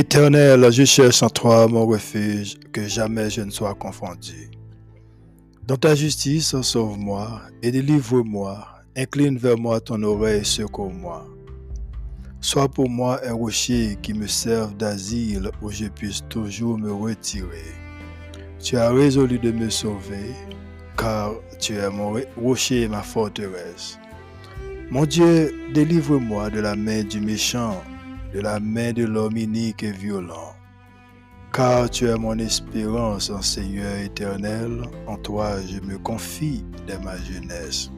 Éternel, je cherche en toi mon refuge, que jamais je ne sois confondu. Dans ta justice, sauve-moi et délivre-moi. Incline vers moi ton oreille, secours-moi. Sois pour moi un rocher qui me serve d'asile où je puisse toujours me retirer. Tu as résolu de me sauver, car tu es mon rocher et ma forteresse. Mon Dieu, délivre-moi de la main du méchant, de la main de l'homme inique et violent. Car tu es mon espérance, en Seigneur éternel, en toi je me confie dès ma jeunesse.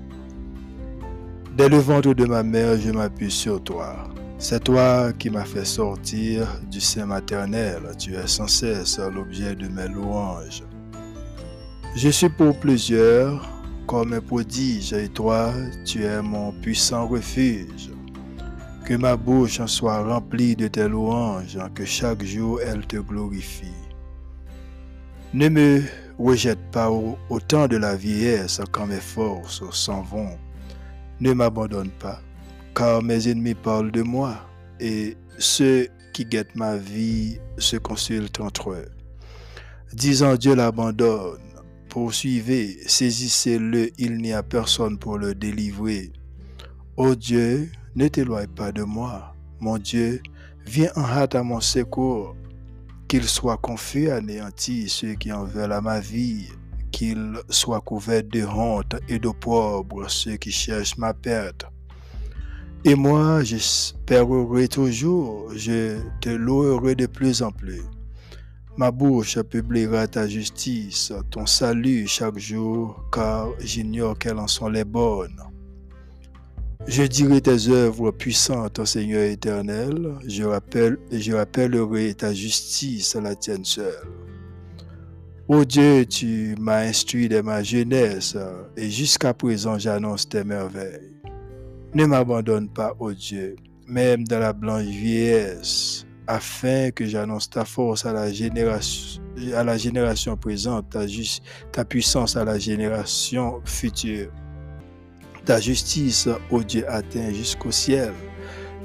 Dès le ventre de ma mère, je m'appuie sur toi. C'est toi qui m'as fait sortir du sein maternel. Tu es sans cesse l'objet de mes louanges. Je suis pour plusieurs comme un prodige, et toi, tu es mon puissant refuge. Que ma bouche en soit remplie de tes louanges, que chaque jour elle te glorifie. Ne me rejette pas au, temps de la vieillesse quand mes forces s'en vont. Ne m'abandonne pas, car mes ennemis parlent de moi, et ceux qui guettent ma vie se consultent entre eux. Disant Dieu l'abandonne, Poursuivez, saisissez-le, il n'y a personne pour le délivrer. Ô Dieu, ne t'éloigne pas de moi. Mon Dieu, viens en hâte à mon secours. Qu'il soit confus, anéanti ceux qui en veulent à ma vie. Qu'il soit couvert de honte et d'opprobre ceux qui cherchent ma perte. Et moi, j'espérerai toujours, je te louerai de plus en plus. Ma bouche publiera ta justice, ton salut chaque jour, car j'ignore quelles en sont les bonnes. Je dirai tes œuvres puissantes, Seigneur éternel, je, rappelle, je rappellerai ta justice à la tienne seule. Ô Dieu, tu m'as instruit de ma jeunesse, et jusqu'à présent j'annonce tes merveilles. Ne m'abandonne pas, ô Dieu, même dans la blanche vieillesse afin que j'annonce ta force à la génération, présente, ta puissance à la génération future. Ta justice, ô Dieu, atteint jusqu'au ciel.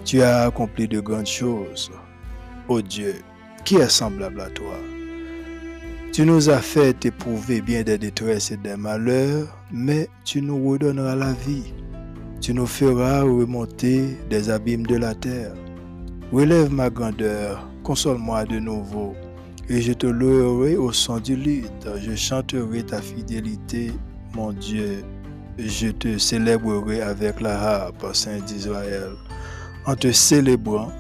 Tu as accompli de grandes choses. Ô Dieu, qui est semblable à toi? Tu nous as fait éprouver bien des détresses et des malheurs, mais tu nous redonneras la vie. Tu nous feras remonter des abîmes de la terre. Relève ma grandeur, console-moi de nouveau, et je te louerai au son du lutte. Je chanterai ta fidélité, mon Dieu. Je te célébrerai avec la harpe, Saint d'Israël. En te célébrant,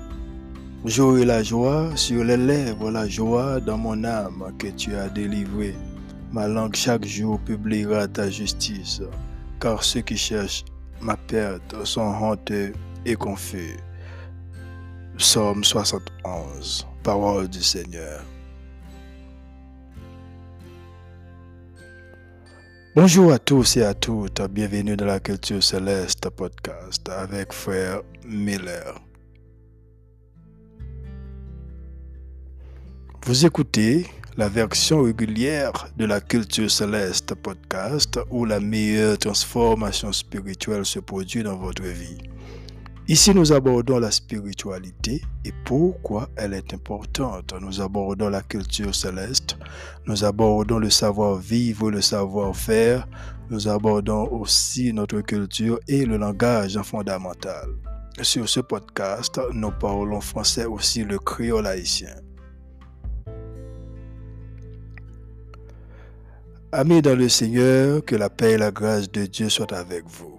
j'aurai la joie sur les lèvres, la joie dans mon âme que tu as délivrée. Ma langue chaque jour publiera ta justice, car ceux qui cherchent ma perte sont honteux et confus. Psaume 71, parole du Seigneur. Bonjour à tous et à toutes, bienvenue dans la Culture Céleste podcast avec frère Miller. Vous écoutez la version régulière de la Culture Céleste podcast où la meilleure transformation spirituelle se produit dans votre vie. Ici, nous abordons la spiritualité et pourquoi elle est importante. Nous abordons la culture céleste, nous abordons le savoir-vivre, le savoir-faire, nous abordons aussi notre culture et le langage fondamental. Sur ce podcast, nous parlons français aussi le créole haïtien. Amis dans le Seigneur, que la paix et la grâce de Dieu soient avec vous.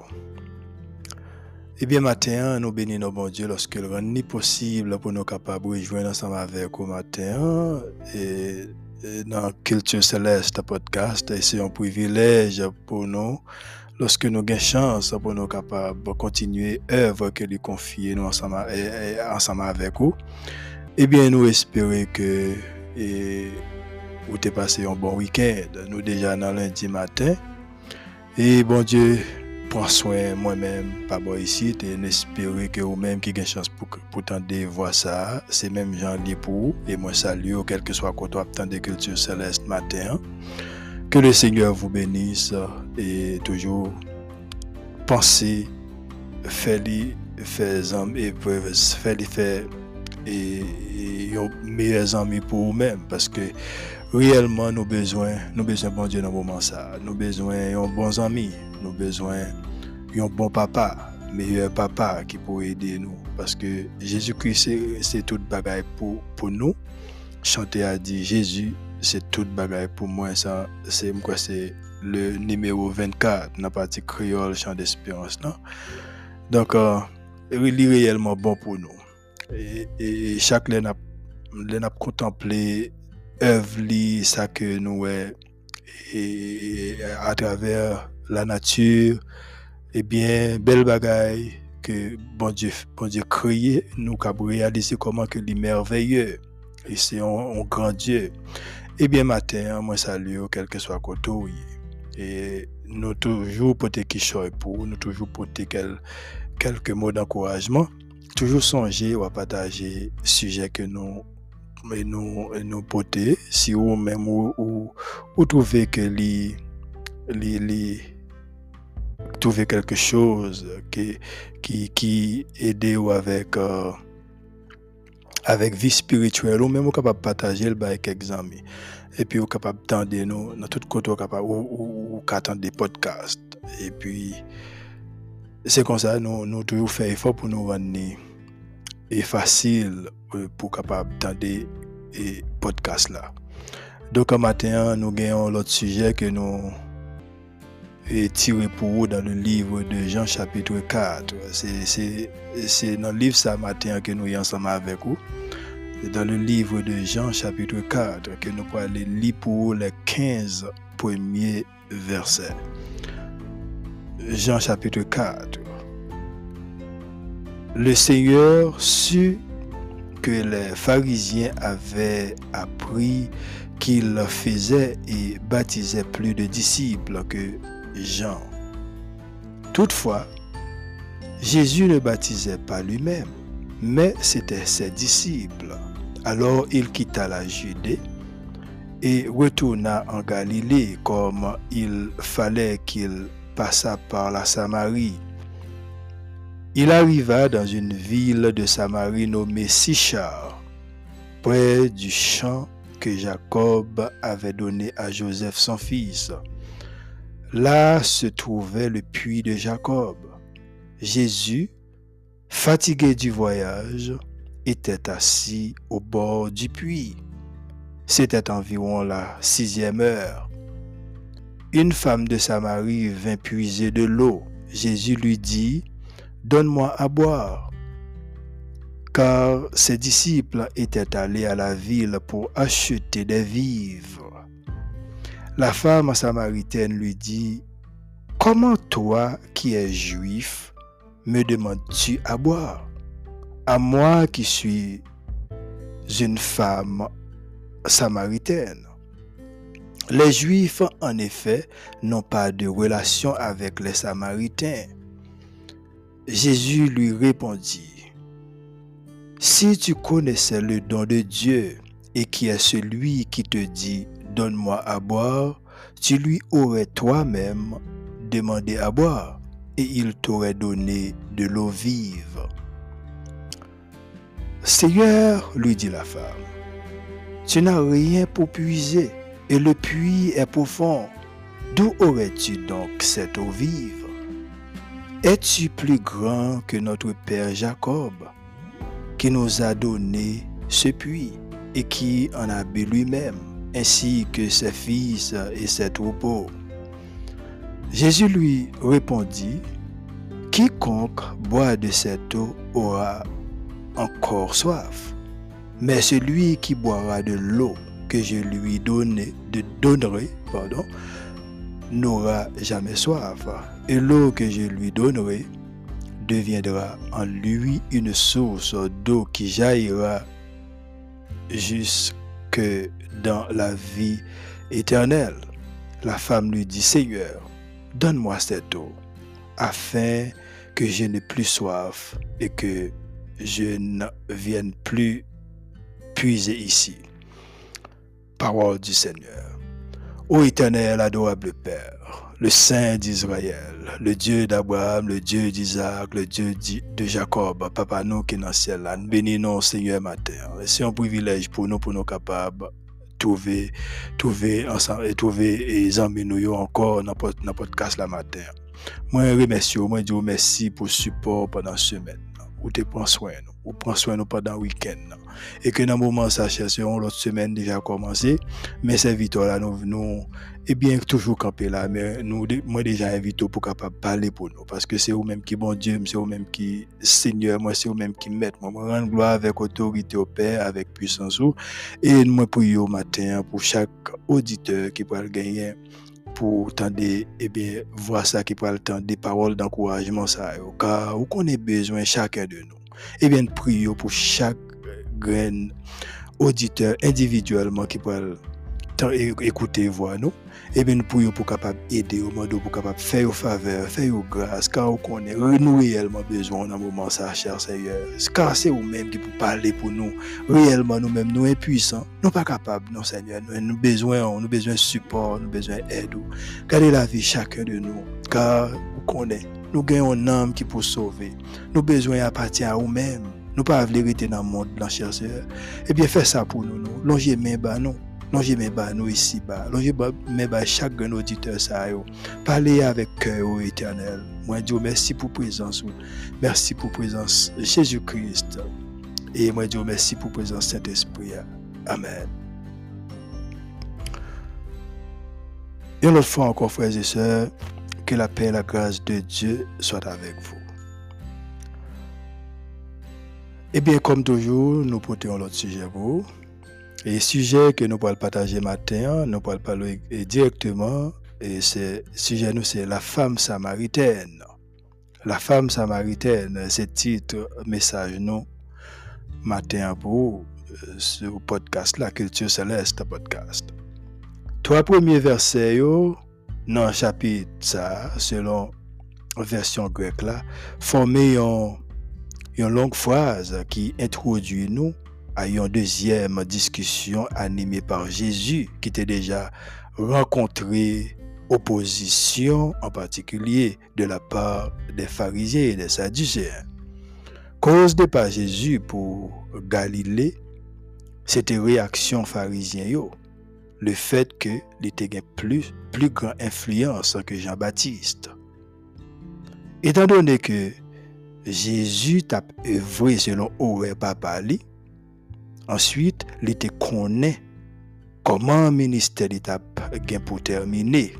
Eh bien, matin, nous bénissons bon Dieu lorsque le rend ni possible pour nous capables de rejoindre ensemble avec au matin et, dans Culture Céleste podcast. Et c'est un privilège pour nous lorsque nous avons chance pour nous capables de continuer l'œuvre que lui confie nous ensemble, ensemble avec vous. Eh bien, nous espérons que vous avez passé un bon week-end. Nous déjà dans lundi matin. Et bon Dieu, prends soin moi-même, pas bon ici, et espérer que vous-même qui avez chance pour, pour de voir ça, c'est même gens li pour et moi salue, quel que soit quand on des culture céleste matin. Que le Seigneur vous bénisse et toujours pensez, faites-les, faites et faites-les faire et, et meilleurs amis pour nous-mêmes parce que réellement nous besoin nous besoin bon Dieu dans moment ça. Nous besoin un bons amis nous besoin un bon papa meilleur papa qui pourrait aider nous. Parce que Jésus-Christ c'est toute bagaille pour pour nous. Chanter a dit Jésus c'est toute bagaille pour moi. Ça c'est c'est le numéro 24 dans la partie créole chant d'espérance non? Donc euh, il est réellement bon pour nous. Et, chaque l'année n'a contemplé œuvre ça que nous et, à travers la nature et bien belle bagaille que bon Dieu bon Dieu créé nous avons réalisé comment que est merveilleux et c'est un, grand Dieu. Et bien matin moi salue quel que soit côté et nous toujours porter qui pour nous toujours porter quelques mots d'encouragement. Toujours songer ou à partager sujet que nous et nous nous si ou même ou, ou, trouver que les les trouver quelque chose qui qui qui aider ou avec euh, avec vie spirituelle ou même ou capable partager le avec quelques amis et puis ou capable tendre nous dans tout côté capable ou, ou, des podcasts et puis c'est comme ça nous nous toujours faire effort pour nous rendre et facile euh, pour capable des podcasts là. Donc un matin, nous gagnons l'autre sujet que nous et tiré pour vous dans le livre de Jean chapitre 4. C'est dans le livre ce matin que nous sommes avec vous. Dans le livre de Jean chapitre 4 que nous allons lire pour les 15 premiers versets. Jean chapitre 4. Le Seigneur sut que les pharisiens avaient appris qu'il faisait et baptisait plus de disciples que Toutefois, Jésus ne baptisait pas lui-même, mais c'était ses disciples. Alors il quitta la Judée et retourna en Galilée comme il fallait qu'il passât par la Samarie. Il arriva dans une ville de Samarie nommée Sichar, près du champ que Jacob avait donné à Joseph son fils. Là se trouvait le puits de Jacob. Jésus, fatigué du voyage, était assis au bord du puits. C'était environ la sixième heure. Une femme de Samarie vint puiser de l'eau. Jésus lui dit, Donne-moi à boire. Car ses disciples étaient allés à la ville pour acheter des vivres. La femme samaritaine lui dit, Comment toi qui es juif me demandes-tu à boire? À moi qui suis une femme samaritaine. Les Juifs, en effet, n'ont pas de relation avec les Samaritains. Jésus lui répondit, Si tu connaissais le don de Dieu et qui est celui qui te dit, Donne-moi à boire, tu lui aurais toi-même demandé à boire et il t'aurait donné de l'eau vive. Seigneur, lui dit la femme, tu n'as rien pour puiser et le puits est profond. D'où aurais-tu donc cette eau vive? Es-tu plus grand que notre Père Jacob, qui nous a donné ce puits et qui en a bu lui-même, ainsi que ses fils et ses troupeaux. Jésus lui répondit, Quiconque boit de cette eau aura encore soif, mais celui qui boira de l'eau que je lui donnerai, de pardon, n'aura jamais soif. Et l'eau que je lui donnerai deviendra en lui une source d'eau qui jaillira jusque dans la vie éternelle. La femme lui dit, Seigneur, donne-moi cette eau, afin que je n'ai plus soif et que je ne vienne plus puiser ici. Parole du Seigneur. Ô éternel, adorable Père, le Saint d'Israël, le Dieu d'Abraham, le Dieu d'Isaac, le Dieu de Jacob, Papa nous qui est dans le ciel, nous Seigneur matin. C'est un privilège pour nous, pour nous capables trouver, trouver ensemble et trouver les amis nous encore dans le podcast la matin. Moi, remercie, moi, dis merci pour le support pendant la semaine. Ou te prends soin, ou prends soin nous pendant le week-end. Et que dans le moment, ça cherche, l'autre semaine déjà commencé. Mais vite là, nous, nous et bien toujours camper là. Mais nous moi déjà invité pour capable parler pour nous. Parce que c'est vous même qui bon Dieu c'est vous même qui Seigneur moi c'est vous même qui maître moi rends gloire avec autorité au Père avec puissance et moi prie au matin pour chaque auditeur qui pourra gagner pour tendre et bien voir ça qui pourra tendre des paroles d'encouragement ça car vous connaissez besoin chacun de nous et bien prions pour chaque grain auditeur individuellement qui pourra écouter voir nous. Et bien nous prions pour capable aider au monde pour capable faire faveur faire grâce car on connaît nous réellement besoin dans moment ça cher Seigneur. Car c'est vous même qui peut parler pour nous. Réellement nous mêmes nous impuissants nous pas capables non Seigneur. Nous avons besoin nous besoin support nous besoin d'aide gardez la vie chacun de nous car vous connaît nous gagnons une âme qui peut sauver nous besoin appartient à vous-même nous pas vérité dans le monde, Seigneur. Eh bien, fais ça pour nous, nous. Main bas, nous. Longez mes bas nous ici bas. Longez mes bas chaque auditeur ça yo. Parlez avec cœur éternel. Moi Dieu merci pour présence. Merci pour présence Jésus-Christ. Et moi Dieu merci pour présence Saint-Esprit. Amen. Et une autre fois encore, frères et sœurs, que la paix et la grâce de Dieu soient avec vous. Eh bien, comme toujours, nous portons l'autre sujet pour vous. Et le sujet que nous pourrons partager matin, nous pourrons parler directement, et ce sujet nous, c'est la femme samaritaine. La femme samaritaine, c'est titre, message nous, matin pour euh, sur podcast, la culture céleste podcast. Trois premiers versets, le chapitre, ça, selon la version grecque, là, formé une longue phrase qui introduit nous à une deuxième discussion animée par Jésus qui était déjà rencontré opposition en particulier de la part des pharisiens et des sadducéens. Cause de pas Jésus pour Galilée, c'était réaction pharisien le fait que était plus plus grande influence que Jean-Baptiste. Étant donné que Jésus t'a œuvré selon Auré Papa Ensuite, il était connaît comment ministère l'État pour terminer.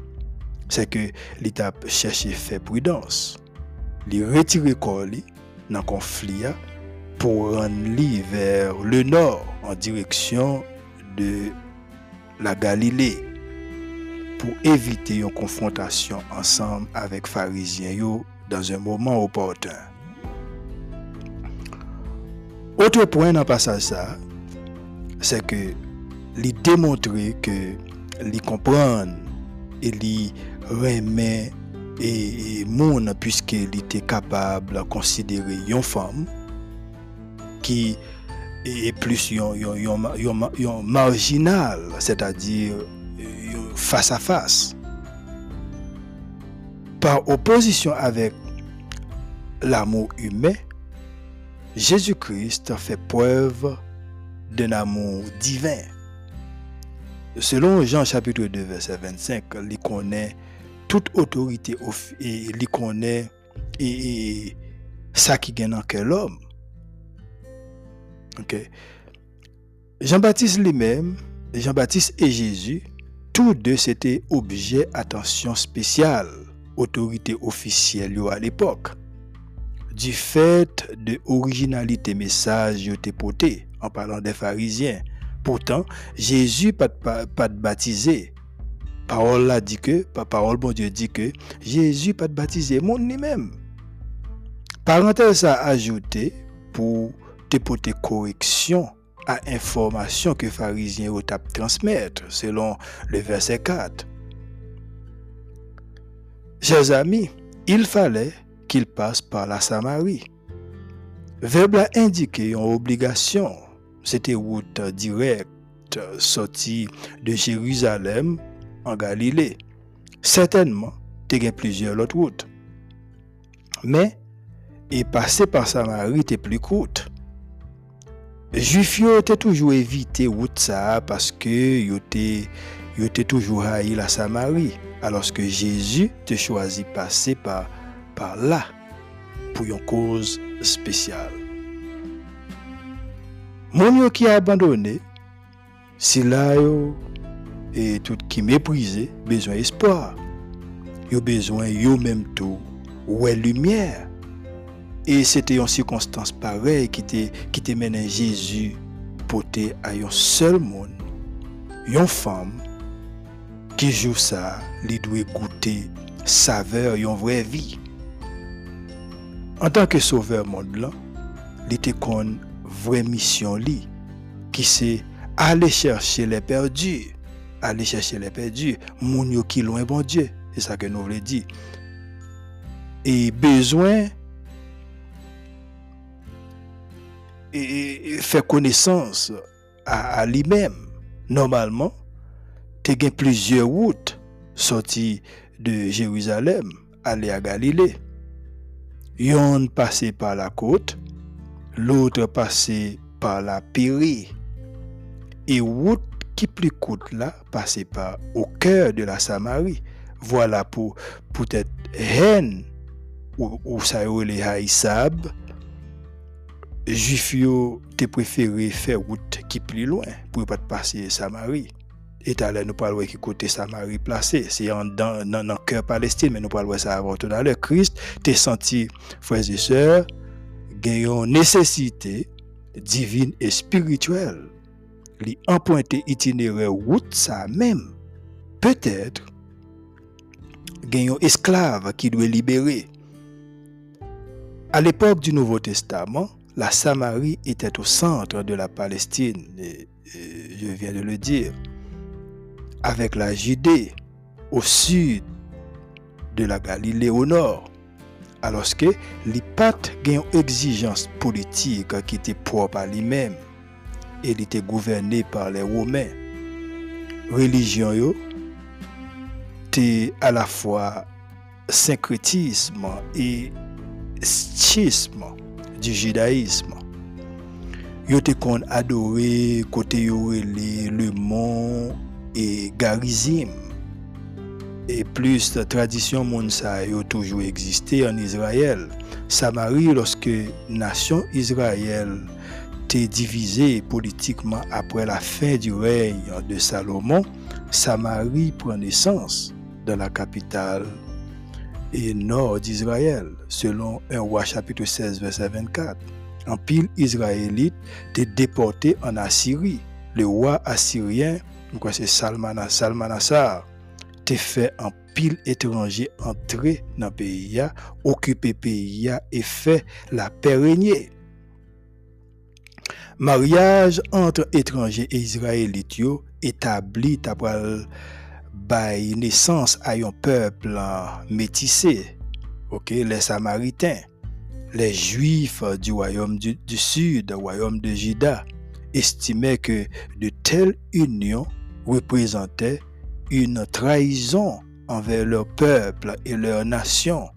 C'est que l'État cherché faire prudence. Il retiré corps dans le conflit pour rendre vers le nord en direction de la Galilée pour éviter une confrontation ensemble avec les pharisiens dans un moment opportun. Autre point dans le passage c'est que lui démontrer que lui comprendre et lui remet et, monde puisqu'il était capable de considérer une femme qui est plus yon, marginal, c'est-à-dire face à face. Par opposition avec l'amour humain, Jésus-Christ fait preuve d'un amour divin. Selon Jean chapitre 2 verset 25, il connaît toute autorité et il connaît et, ça qui gagne dans quel homme? Jean-Baptiste lui-même, Jean-Baptiste et Jésus, tous deux c'était objet attention spéciale, autorité officielle à l'époque. Du fait de originalité message été porté, en parlant des pharisiens. Pourtant, Jésus pas, pas, pas baptisé. Parole là dit que, parole bon Dieu dit que Jésus pas baptisé, monde lui-même. Parenthèse à ajouter pour te porter correction à information que pharisiens ont transmettre selon le verset 4. Chers amis, il fallait qu'il passe par la Samarie. Verbe a indiqué une obligation c'était route directe sortie de Jérusalem en Galilée. Certainement, te gen plusieurs lot wout. Men, e pase par Samari te pli kout. Juif yo te toujou evite wout sa, paske yo te toujou hayi la Samari, aloske Jezu te chwazi pase par la, pou yon koz spesyal. Moun yo ki abandone, si la yo, e tout ki meprize, bezwen espoir. Yo bezwen yo menm tou, ouè lumière. Et c'était une circonstance pareille qui te, qui te mène Jésus poté à un seul monde, une femme qui joue ça, lui doit goûter saveur, une vraie vie. En tant que sauveur monde là, il était une vraie mission qui c'est aller chercher les perdus, aller chercher les perdus, moun qui loin bon Dieu, c'est ça que nous voulons dire. Et besoin et, faire connaissance à, lui-même. Normalement, tu as plusieurs routes sorties de Jérusalem, aller à Galilée. Yon passé par la côte, l'autre passé par la Périe. Et route qui plus coûte là, passé par au cœur de la Samarie. Voilà pour peut-être haine ou, ça y les haïsab, juif yo te préféré faire route qui plus loin pour pas passer Samarie. Et là, nous parlons qui côté Samarie placé. C'est dans, dans, le cœur palestin, mais nous parlons ça avant tout à l'heure. Christ t'es senti, frères et sœurs, une nécessité divine et spirituelle. Li emprunter itinéraire route ça même. Peut-être, un esclave qui doit libérer. À l'époque du Nouveau Testament, la Samarie était au centre de la Palestine, je viens de le dire, avec la Judée au sud de la Galilée au nord. Alors que les pattes une exigence politique qui était propre à lui-même. Il était gouverné par les Romains. Religion yo, à la fois syncrétisme et schisme du judaïsme. Yo te kon adoré côté yo le mont et garizim. Et plus de tradition moun sa toujours existé en Israël. Samarie, lorsque nation Israël était divisée politiquement après la fin du règne de Salomon, Samarie prend naissance dans la capitale et nord d'Israël, selon 1 roi chapitre 16, verset 24. En pile israélite était déporté en Assyrie. Le roi assyrien, c'est Salmanassar, était fait en pile étranger entrer dans le pays, occupé le pays et fait la régner. Mariage entre étrangers et israélites établi bay naissance à un peuple métissé, ok, les Samaritains, les Juifs du royaume du, sud, du royaume de Juda, estimaient que de telles unions représentaient une trahison envers leur peuple et leur nation.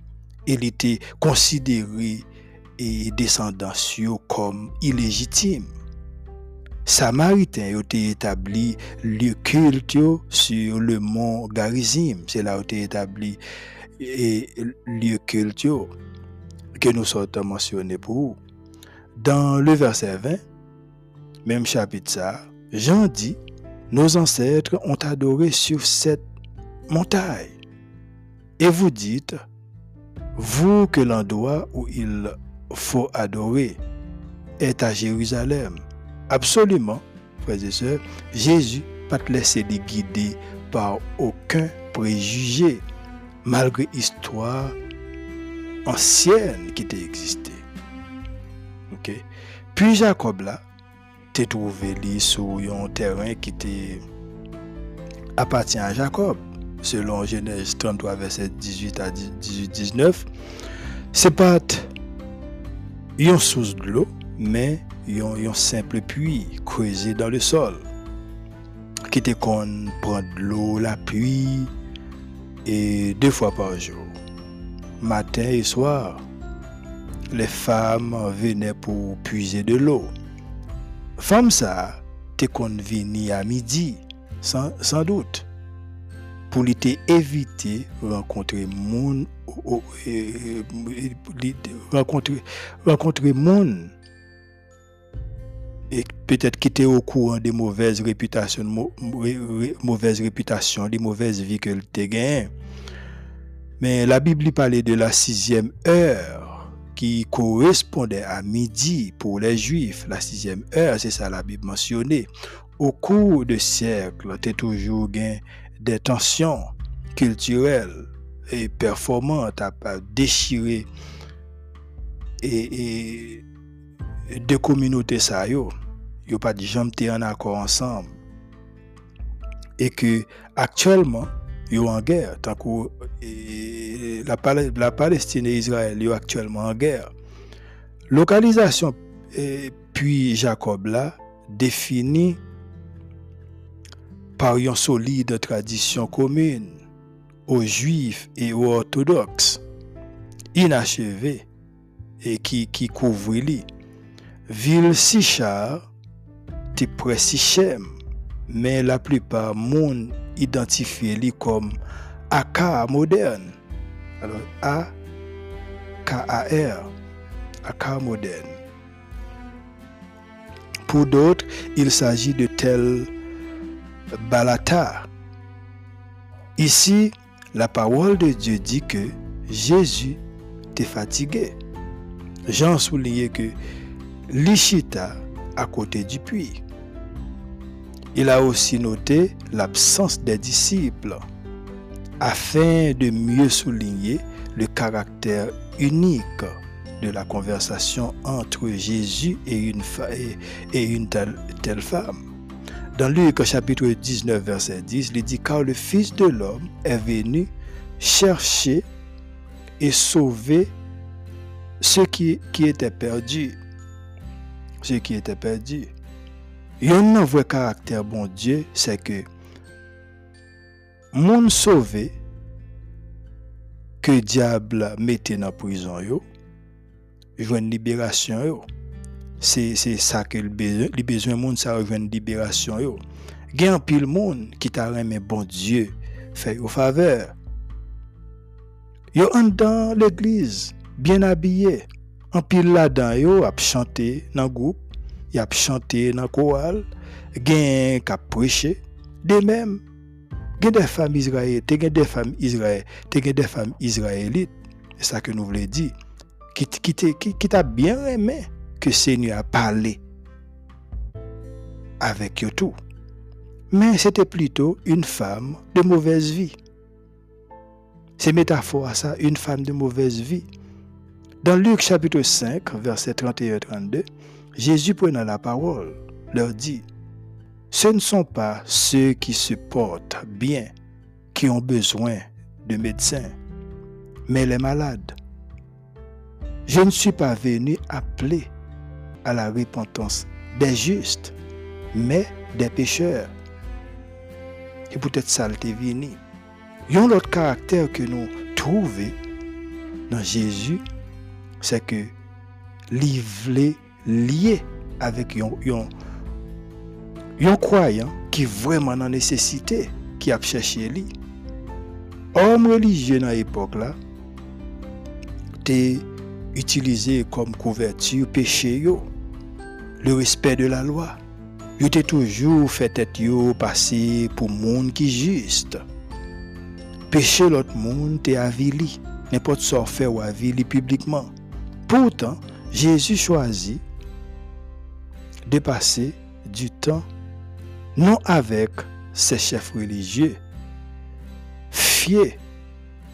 Il était considéré et descendantiaux comme illégitime. Samaritains ont établi le culte sur le mont Garizim. C'est là où été établi et culte que nous sommes mentionnés pour vous. Dans le verset 20, même chapitre ça, Jean dit, nos ancêtres ont adoré sur cette montagne. Et vous dites, vous que l'endroit où il faut adorer est à Jérusalem. Absolument, frères et sœurs, Jésus pas te laisser guider par aucun préjugé, malgré l'histoire ancienne qui t'a existé. Ok? Puis Jacob là, t'es trouvé sur un terrain qui appartient à Jacob, selon Genèse 33, verset 18 à 18-19. C'est pas une source de l'eau, mais un simple puits creusé dans le sol qui était qu'on prend de l'eau, la pluie, et deux fois par jour, matin et soir, les femmes venaient pour puiser de l'eau. Femme ça, t'es convenu à midi, sans, doute, pour rencontrer moun, rencontrer, rencontrer moun et peut-être qui était au courant des mauvaises réputations, mauvaises réputations, des mauvaises vies que tu gagné. Mais la Bible parlait de la sixième heure qui correspondait à midi pour les Juifs. La sixième heure, c'est ça la Bible mentionnée. Au cours de siècles, tu toujours gagné des tensions culturelles et performantes à déchirer et deux communautés ça yo. Yo pas jamais en accord ensemble. Et que actuellement yo en guerre. Tant que la, la Palestine et Israël yo actuellement en guerre. Localisation et puis Jacob là défini par une solide tradition commune aux juifs et aux orthodoxes. Inachevée et qui, qui couvre Ville Sichar te pre Sichem, men la plupart moun identifiye li kom Akar moderne. Alors A-K-A-R, Akar moderne. Pour d'autres, il s'agit de tel Balata. Ici, la parole de Dieu dit que Jésus te fatigué. Jean soulignait que Lichita à côté du puits. Il a aussi noté l'absence des disciples afin de mieux souligner le caractère unique de la conversation entre Jésus et une, et une telle, femme. Dans Luc chapitre 19 verset 10, il dit car le Fils de l'homme est venu chercher et sauver ceux qui, qui étaient perdus ce qui était perdu. Un vrai caractère bon Dieu, c'est que mon sauvé que diable mettait dans la prison, yo, une libération. C'est, c'est ça que le besoin, le besoin monde ça une libération. Il y a un pile monde qui t'a bon Dieu fait au faveur. Yo dans l'église, bien habillé. An pil la dan yo ap chante nan goup, y ap chante nan kowal, gen kap preche, de men, gen de fam Izrael, te gen de fam Izrael, te gen de fam Izraelit, e sa ke nou vle di, ki ta bien reme ke se nye a pale avek yo tou. Men, se te plito un fam de mouvez vi. Se metafora sa, un fam de mouvez vi. Dans Luc chapitre 5, verset 31-32, Jésus prenant la parole, leur dit, Ce ne sont pas ceux qui se portent bien qui ont besoin de médecins, mais les malades. Je ne suis pas venu appeler à la repentance des justes, mais des pécheurs. Et peut-être ça le venu. Il y a un autre caractère que nous trouvons dans Jésus, c'est que li lié avec un croyant qui vraiment en nécessité, qui a cherché lui. Homme religieux dans l'époque là, utilisé comme couverture péché le respect de la loi. Il était toujours fait être passer pour monde qui juste. Péché l'autre monde t'es avili, n'importe quoi faire ou avili publiquement. Pourtant, Jésus choisit de passer du temps non avec ses chefs religieux, fiers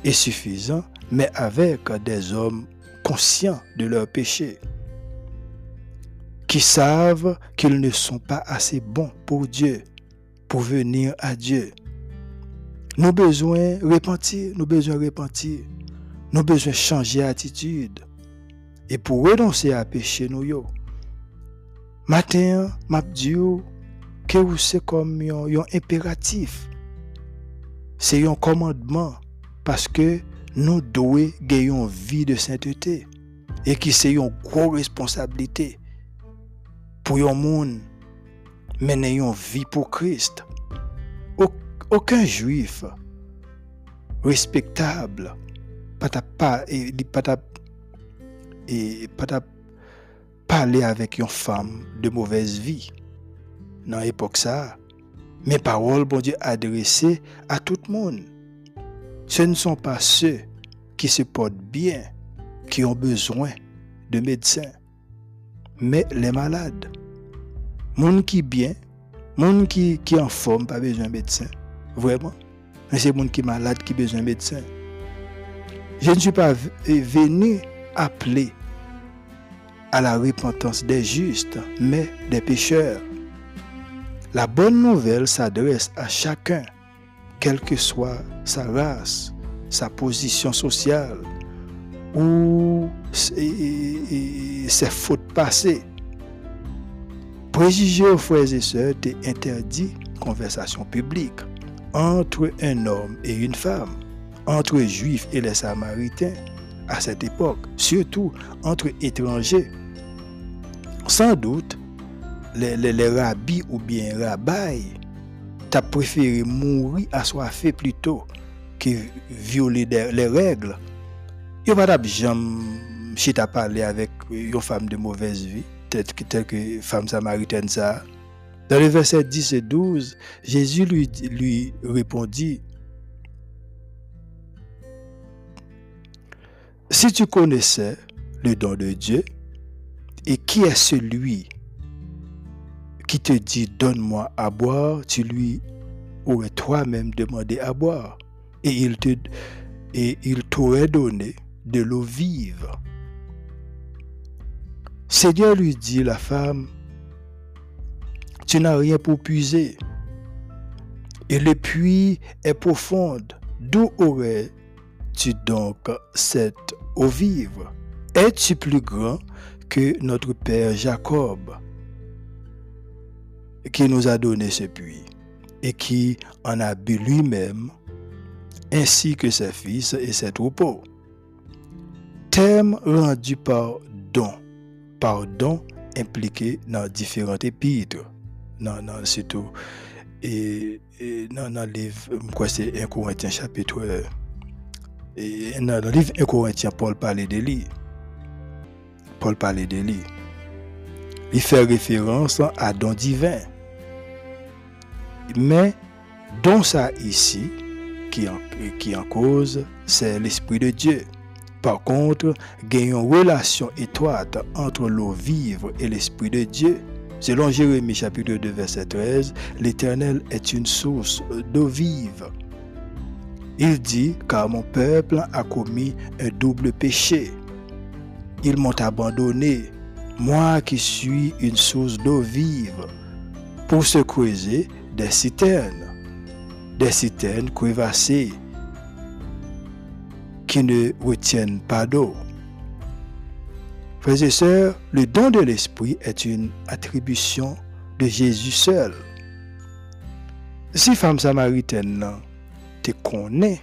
et suffisants, mais avec des hommes conscients de leurs péchés, qui savent qu'ils ne sont pas assez bons pour Dieu, pour venir à Dieu. Nous besoin repentir, nous besoin repentir, nous besoin changer d'attitude. Et pour renoncer à péché nous yo. Matin, m'a dit que c'est comme un impératif. C'est un commandement parce que nous devons gagner une vie de sainteté et qui c'est une grosse responsabilité pour un monde mener une vie pour Christ. Aucun juif respectable pas pas et pas parler avec une femme de mauvaise vie. Dans l'époque ça, mes paroles, bon Dieu, adressées à tout le monde. Ce ne sont pas ceux qui se portent bien qui ont besoin de médecins, mais les malades. Monde qui bien, monde qui, qui en forme, pas besoin de médecin. Vraiment. Mais c'est monde qui est malade qui besoin de médecin. Je ne suis pas venu appeler à la repentance des justes, mais des pécheurs. La bonne nouvelle s'adresse à chacun, quelle que soit sa race, sa position sociale ou ses fautes passées. Préjuger aux frères et sœurs interdit conversation publique entre un homme et une femme, entre juifs et les samaritains à cette époque, surtout entre étrangers. Sans doute, les, les, rabbis ou bien rabbis t'as préféré mourir assoiffé plutôt que violer les règles. Il pas jamais si tu parlé avec une femme de mauvaise vie, telle que, telle que femme samaritaine ça. Dans le verset 10 et 12, Jésus lui, lui répondit, Si tu connaissais le don de Dieu, et qui est celui qui te dit donne-moi à boire, tu lui aurais toi-même demandé à boire, et il te et il t'aurait donné de l'eau vive. Seigneur lui dit la femme, tu n'as rien pour puiser, et le puits est profonde. D'où aurais-tu donc cette eau vive? Es-tu plus grand que notre Père Jacob, qui nous a donné ce puits et qui en a bu lui-même, ainsi que ses fils et ses troupeaux? Thème rendu par don, par don impliqué dans différents épîtres. Non, non, c'est tout. Et, dans quoi, c'est 1 Corinthiens chapitre. Dans le livre 1 Corinthiens, Paul parlait de lui. Paul parlait de lui. Il fait référence à don divin. Mais don ça ici, qui en, en cause, c'est l'Esprit de Dieu. Par contre, il une relation étroite entre l'eau vive et l'Esprit de Dieu. Selon Jérémie chapitre 2 verset 13, l'Éternel est une source d'eau vive. Il dit, car mon peuple a commis un double péché. Ils m'ont abandonné, moi qui suis une source d'eau vive, pour se creuser des citernes, des citernes crevassées qui ne retiennent pas d'eau. Frères et sœurs, le don de l'Esprit est une attribution de Jésus seul. Si femme samaritaine te connaît,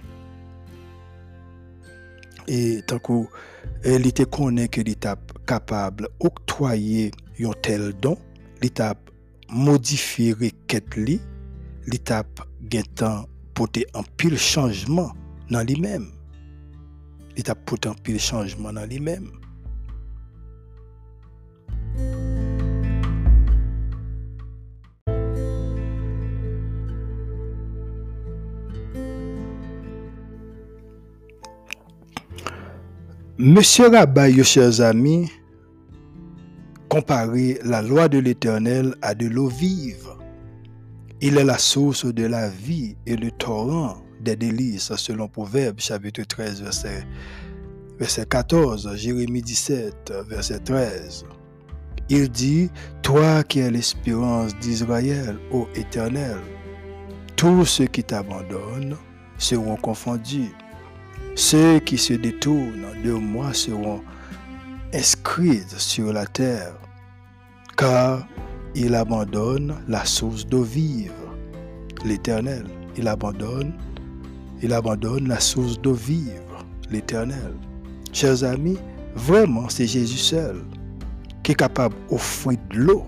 et tant qu'elle te connaît que l'étape capable d'octroyer un tel don, l'étape modifier requête li, l'étape pour porter un pile changement dans lui-même. L'étape porter un pile changement dans lui-même. Monsieur Rabbi, chers amis, comparer la loi de l'Éternel à de l'eau vive. Il est la source de la vie et le torrent des délices, selon Proverbe chapitre 13, verset, verset 14, Jérémie 17, verset 13. Il dit, Toi qui es l'espérance d'Israël, ô Éternel, tous ceux qui t'abandonnent seront confondus. Ceux qui se détournent de moi seront inscrits sur la terre, car il abandonne la source d'eau vive, l'Éternel. Il abandonne il abandonne la source d'eau vive, l'éternel. Chers amis, vraiment, c'est Jésus seul qui est capable d'offrir de l'eau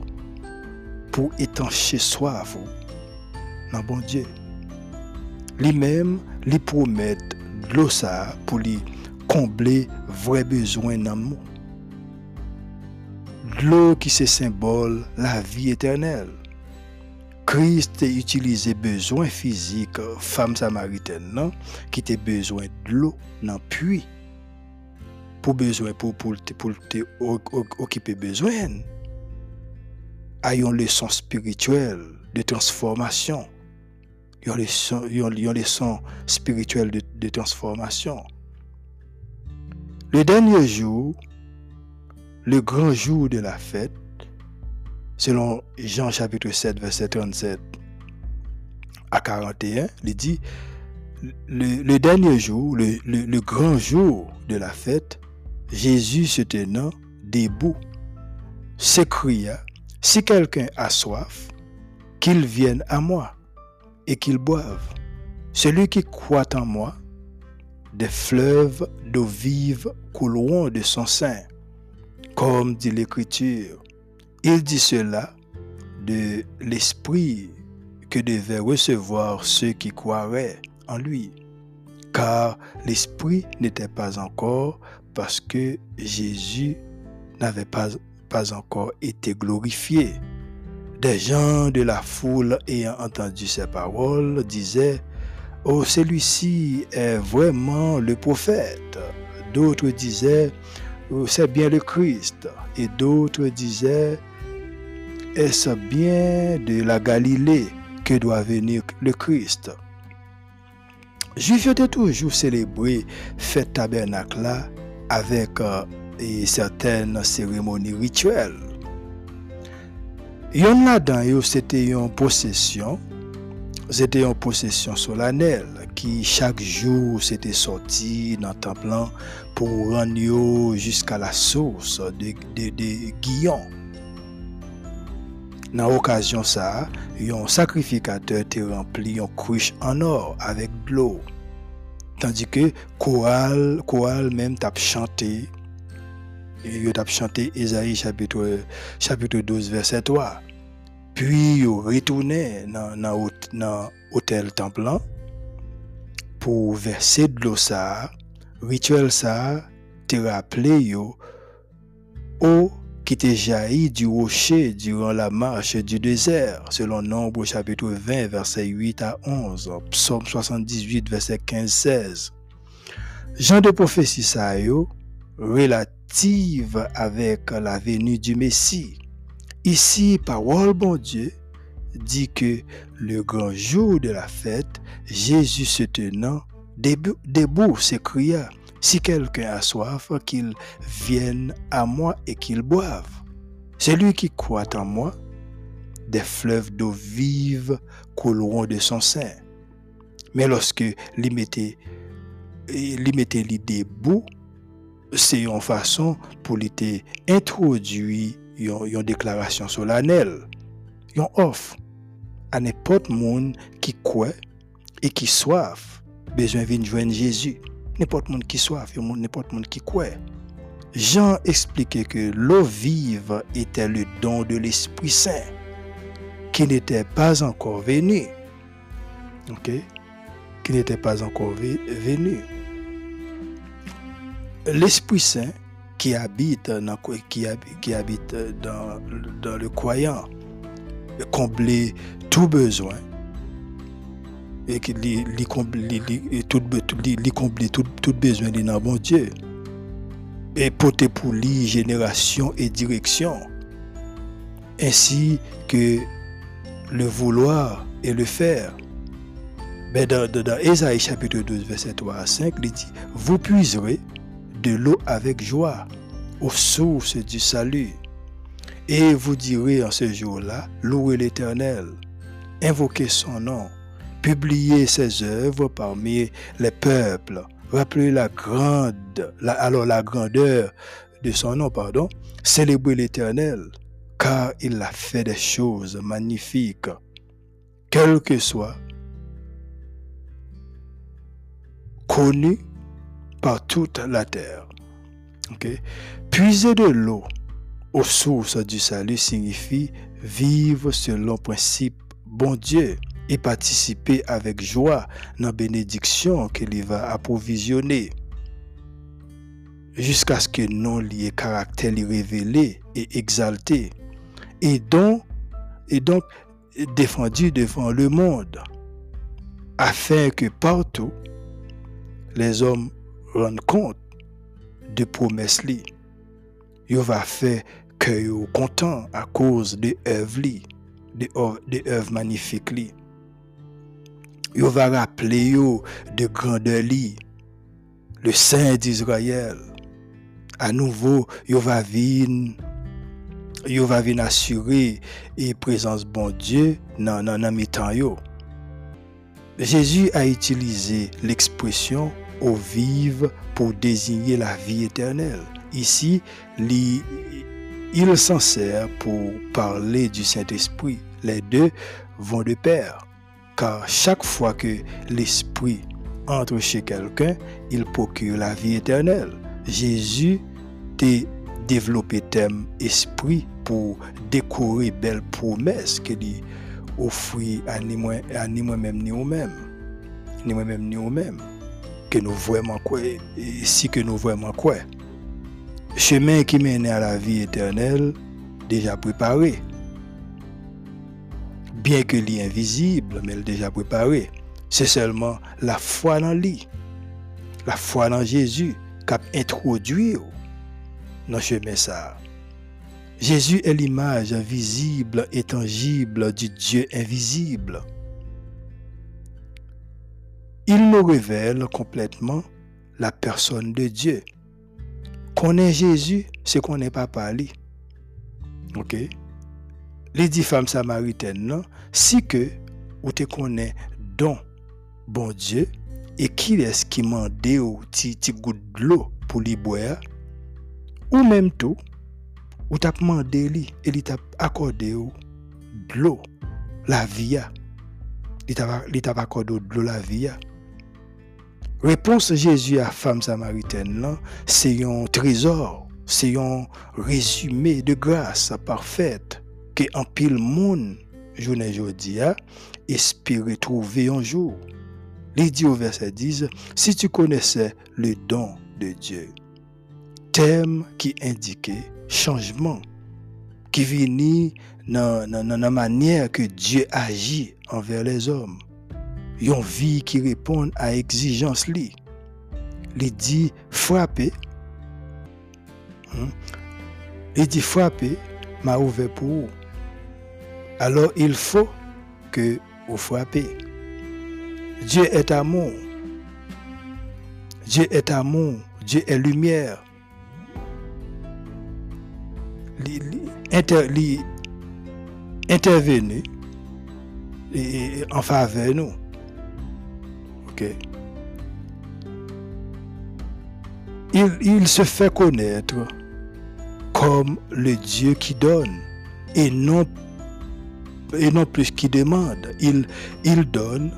pour étancher soif dans bon Dieu. Lui-même, lui promet de l'eau ça pour lui combler vrais besoins dans le L'eau qui se symbole la vie éternelle. Christ a utilisé besoin physique femme samaritaine qui a besoin de l'eau dans puits pour besoin pour pour pour occuper besoin. A une leçon spirituelle de transformation une leçon une leçon spirituelle de, de transformation. Le dernier jour le grand jour de la fête selon Jean chapitre 7, verset 37 à 41, il dit, le, dernier jour, le, grand jour de la fête, Jésus se tenant debout, s'écria, si quelqu'un a soif, qu'il vienne à moi et qu'il boive. Celui qui croit en moi, des fleuves d'eau vive couleront de son sein, comme dit l'Écriture. Il dit cela de l'esprit que devaient recevoir ceux qui croiraient en lui, car l'esprit n'était pas encore parce que Jésus n'avait pas, pas encore été glorifié. Des gens de la foule ayant entendu ces paroles disaient, Oh, celui-ci est vraiment le prophète. D'autres disaient, oh, c'est bien le Christ. Et d'autres disaient, est-ce bien de la Galilée que doit venir le Christ? Juifs ont toujours célébré fête tabernacle avec euh, certaines cérémonies rituelles. Yon là-dedans, c'était une possession, c'était une possession solennelle qui chaque jour s'était sorti dans le temple pour rendre jusqu'à la source de, de, de Guillon. Dans l'occasion ça, un sacrificateur te rempli une cruche en or avec de l'eau. Tandis que chorale, chorale même t'a chanté, il t'a chanté Isaïe chapitre, chapitre 12 verset 3. Puis il retourné dans l'hôtel temple pour verser de l'eau ça, rituel ça, te rappelé yo, eau qui était jailli du rocher durant la marche du désert, selon Nombre chapitre 20, verset 8 à 11, Psaume 78, verset 15-16. Jean de prophétie ça avec la venue du Messie. Ici, parole bon Dieu dit que le grand jour de la fête, Jésus se tenant debout, s'écria, si quelqu'un a soif, qu'il vienne à moi et qu'il boive. Celui qui croit en moi, des fleuves d'eau vive couleront de son sein. Mais lorsque l'y mettait, l'idée debout, c'est une façon pour l'introduire introduit une, déclaration solennelle, une offre à n'importe monde qui croit et qui soif, besoin de joindre Jésus n'importe monde qui soif, n'importe monde qui croit. Jean expliquait que l'eau vive était le don de l'Esprit Saint, qui n'était pas encore venu. Ok? Qui n'était pas encore venu. L'Esprit Saint qui habite dans, qui, habite dans, dans le croyant, combler tout besoin et qui tout, combler tout, tout besoin de bon Dieu. Et porter pour lui génération et direction. Ainsi que le vouloir et le faire. Mais dans, dans, chapitre 12, verset 3 à 5, il dit Vous puiserez l'eau avec joie. Aux sources du salut. Et vous direz en ce jour-là Louez l'Éternel, invoquez son nom. Publier ses œuvres parmi les peuples, rappeler la grande, alors la grandeur de son nom, pardon, célébrer l'Éternel, car il a fait des choses magnifiques, quel que soit connu par toute la terre. Puiser de l'eau aux sources du salut signifie vivre selon le principe. Bon Dieu et participer avec joie dans la bénédiction qu'il va approvisionner. Jusqu'à ce que non lié caractère révélé et exalté. Et donc, et donc défendu devant le monde afin que partout les hommes rendent compte de promesses li. Yo va faire que yo content à cause de œuvres li, de œuvres magnifiques li. Yo va rappeler yo de grandeur li, le Saint d'Israël. À nouveau, yo va venir yo assurer et présence bon Dieu dans nan, mi-temps yo. Jésus a utilisé l'expression au vive pour désigner la vie éternelle. Ici, il s'en sert pour parler du Saint-Esprit. Les deux vont de pair, car chaque fois que l'Esprit entre chez quelqu'un, il procure la vie éternelle. Jésus a développé thème esprit pour décorer belles promesses qu'il offre à ni moi-même ni nous-mêmes. Ni moi-même ni nous-mêmes que nous vraiment quoi, si que nous vraiment quoi. Chemin qui mène à la vie éternelle, déjà préparé. Bien que est invisible, mais déjà préparé. C'est seulement la foi dans lui, la foi dans Jésus, qui a introduit dans chemin ça. Jésus est l'image visible et tangible du Dieu invisible il nous révèle complètement la personne de Dieu. Connaître Jésus, c'est qu'on n'est pas parlé. Ok? Les dix femmes samaritaines, non? Si que ou te connais don bon Dieu et qui est-ce qui m'a au petit goutte de l'eau pour lui boire, ou même tout, ou t'a demandé lui et il t'a accordé de l'eau, la vie. Il t'a accordé de l'eau, la vie. Réponse Jésus à femme samaritaine, c'est un trésor, c'est un résumé de grâce parfaite que en pile monde, journée aujourd'hui, espérer trouver un jour. Il dit au verset 10, si tu connaissais le don de Dieu, thème qui indiquait changement, qui vient dans la manière que Dieu agit envers les hommes une vie qui répond à exigence li. Il dit frapper. Hmm? Il dit frapper m'a ouvert pour vous. Alors il faut que vous frappez. Dieu est amour. Dieu est amour. Dieu est lumière. intervenu en faveur de Il, se fait connaître comme le Dieu qui donne et non, et non plus qui demande. Il, donne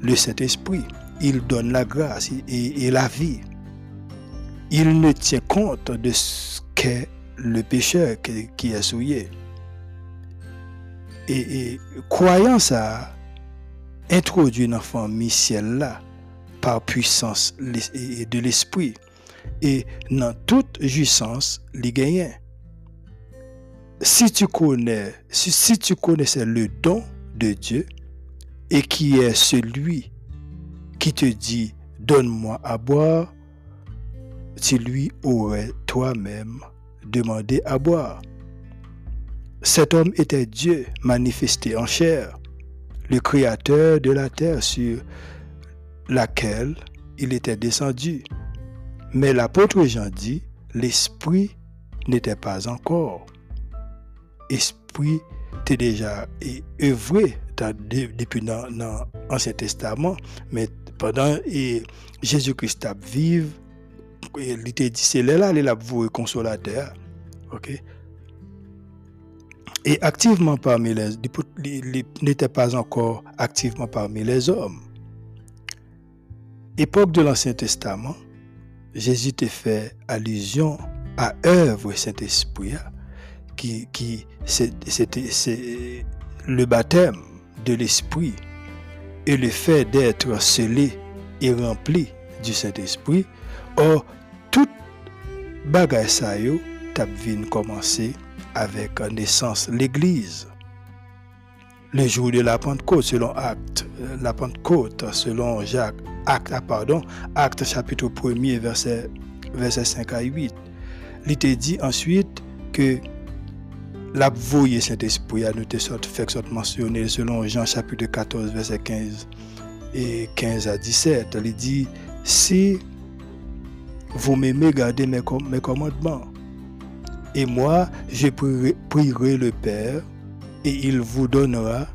le Saint-Esprit, il donne la grâce et, la vie. Il ne tient compte de ce qu'est le pécheur qui, est souillé. Et croyant ça, introduit dans la famille ciel-là par puissance de l'esprit et dans toute jouissance, les gagnants. Si tu connais, si, tu connaissais le don de Dieu et qui est celui qui te dit donne-moi à boire, tu lui aurais toi-même demandé à boire. Cet homme était Dieu manifesté en chair le Créateur de la terre sur laquelle il était descendu. Mais l'apôtre Jean dit, l'Esprit n'était pas encore. Esprit était déjà œuvré depuis l'Ancien Testament, mais pendant Jésus-Christ a vive, il était dit, c'est là, il a vous consolateur. Et activement parmi les, n'était pas encore activement parmi les hommes. époque de l'Ancien Testament, Jésus te fait allusion à œuvre Saint-Esprit, qui, qui c'était le baptême de l'Esprit et le fait d'être scellé et rempli du Saint-Esprit. Or, toute bagaille ça yo, commencer avec naissance l'Église. Le jour de la Pentecôte, selon Acte, euh, la Pentecôte, selon Jacques, Acte, ah, pardon, Acte chapitre 1er, verset, verset 5 à 8. Il te dit ensuite que la Saint-Esprit a noté sorte fait mentionné selon Jean chapitre 14, verset 15 et 15 à 17. Il dit, si vous m'aimez, gardez mes, mes commandements. Et moi, je prierai le Père et il vous donnera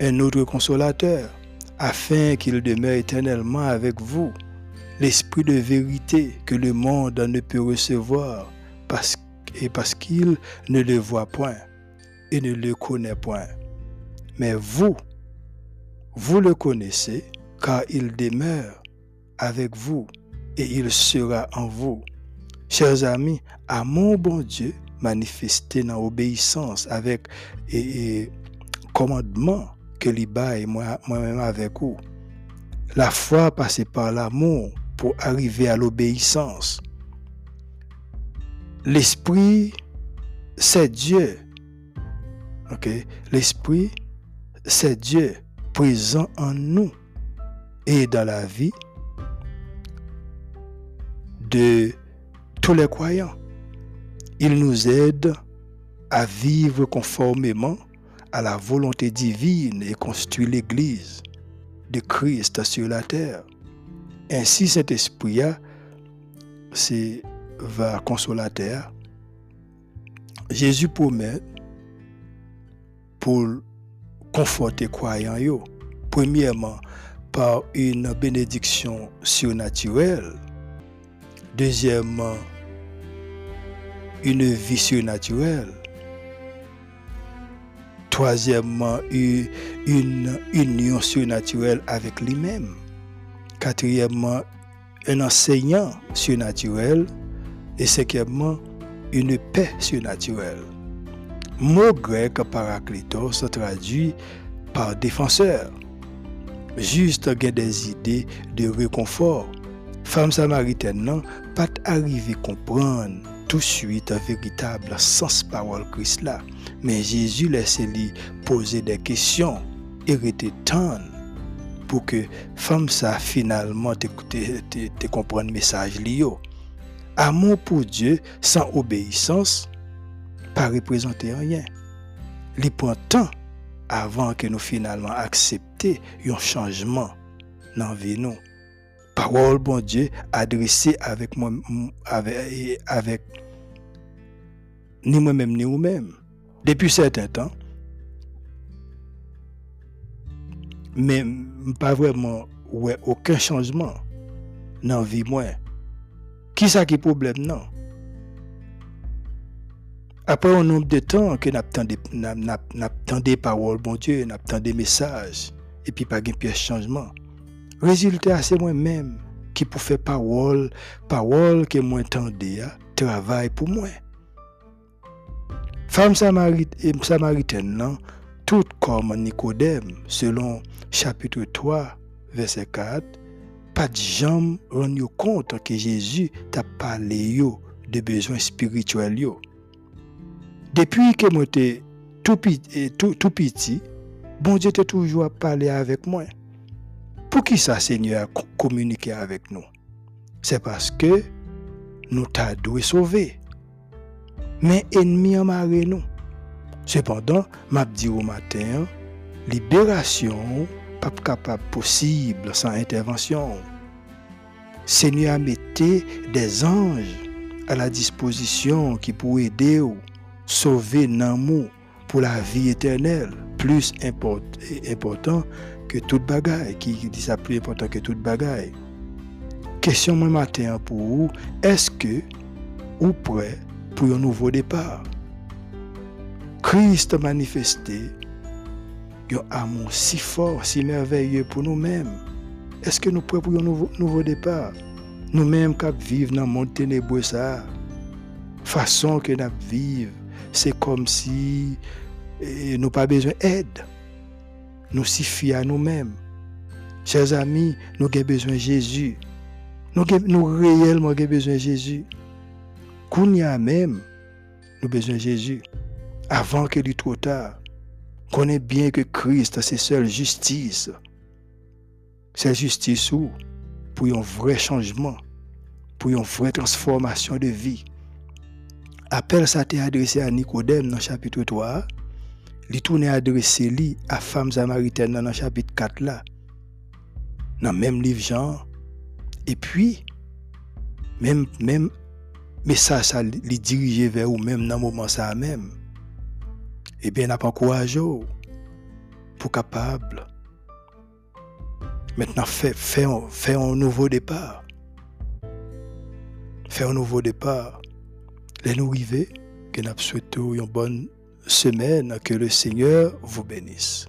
un autre consolateur, afin qu'il demeure éternellement avec vous, l'Esprit de vérité que le monde ne peut recevoir, et parce qu'il ne le voit point et ne le connaît point. Mais vous, vous le connaissez, car il demeure avec vous et il sera en vous. Chers amis, mon bon Dieu manifesté dans l'obéissance avec et, commandement que l'Iba et moi-même avec vous. La foi passée par l'amour pour arriver à l'obéissance. L'esprit, c'est Dieu. L'esprit, c'est Dieu présent en nous et dans la vie de les croyants. Il nous aide à vivre conformément à la volonté divine et construire l'Église de Christ sur la terre. Ainsi, cet esprit va consolateur. Jésus promet pour conforter croyants premièrement par une bénédiction surnaturelle, deuxièmement une vie surnaturelle, Troisièmement, une union surnaturelle avec lui-même. Quatrièmement, un enseignant surnaturel. Et cinquièmement, une paix surnaturelle. Mot grec paraclétos se traduit par défenseur. Juste des idées de réconfort. Femme samaritaine, pas arriver à comprendre tout de suite un véritable sens parole Christ là. Mais Jésus laisse lui poser des questions et rester pour que femme ça finalement te, comprendre le message lié. Amour pour Dieu sans obéissance pas représenter rien. Il prend temps avant que nous finalement acceptions un changement dans la vie nous parole, bon Dieu, adressée avec moi, avec, ni moi-même, ni vous-même. Depuis certain temps, mais pas vraiment ouais, aucun changement dans la vie moi. Qui ça qui problème non? Après un nombre de temps que nous des paroles, bon Dieu, nous des messages, et puis pas de changement. Résultat, c'est moi-même qui pour faire parole, parole que moi entendais, travail pour moi. Femme samaritaine, non, tout comme Nicodème, selon chapitre 3, verset 4, pas de jamais rendu compte que Jésus t'a parlé de besoins spirituels. Depuis que moi j'étais tout, tout, tout petit, bon Dieu t'a toujours parlé avec moi. Pour qui ça, Seigneur, communiquer avec nous? C'est parce que nous t'a doué sauver. Mais ennemi en marre nous. Cependant, m'a dit au matin, libération pas capable possible sans intervention. Seigneur a mis des anges à la disposition qui pourraient aider ou sauver l'amour pour la vie éternelle, plus important que toute bagaille, qui dit ça plus important que toute bagaille. Question moi matin pour vous, est-ce que ou prêt pour un nouveau départ? Christ manifesté un amour si fort, si merveilleux pour nous-mêmes, Est-ce que nous prêts pour un nouveau, départ? Nous-mêmes qui vivons dans le monde ténébreux, façon que nous vivons, c'est comme si eh, nous pas besoin d'aide. Nous suffit à nous-mêmes. Chers amis, nous avons besoin de Jésus. Nous avons réellement besoin de Jésus. Même, nous avons besoin de Jésus. Avant qu'il soit trop tard. Connais bien que Christ, c'est seule justice. C'est justice où, pour un vrai changement, pour une vraie transformation de vie. Appel ça t'est adressé à Nicodème dans le chapitre 3. Il tourne adressé lui à femme samaritaine dans le chapitre 4 là. Dans le même livre. Et puis, même, même message ça les dirigé vers vous même dans le moment ça même. Eh bien, n'a pas courage pour capable. Maintenant, fais un nouveau départ. Fais un nouveau départ. Les nous arriver, que nous une bonne semaine, que le Seigneur vous bénisse.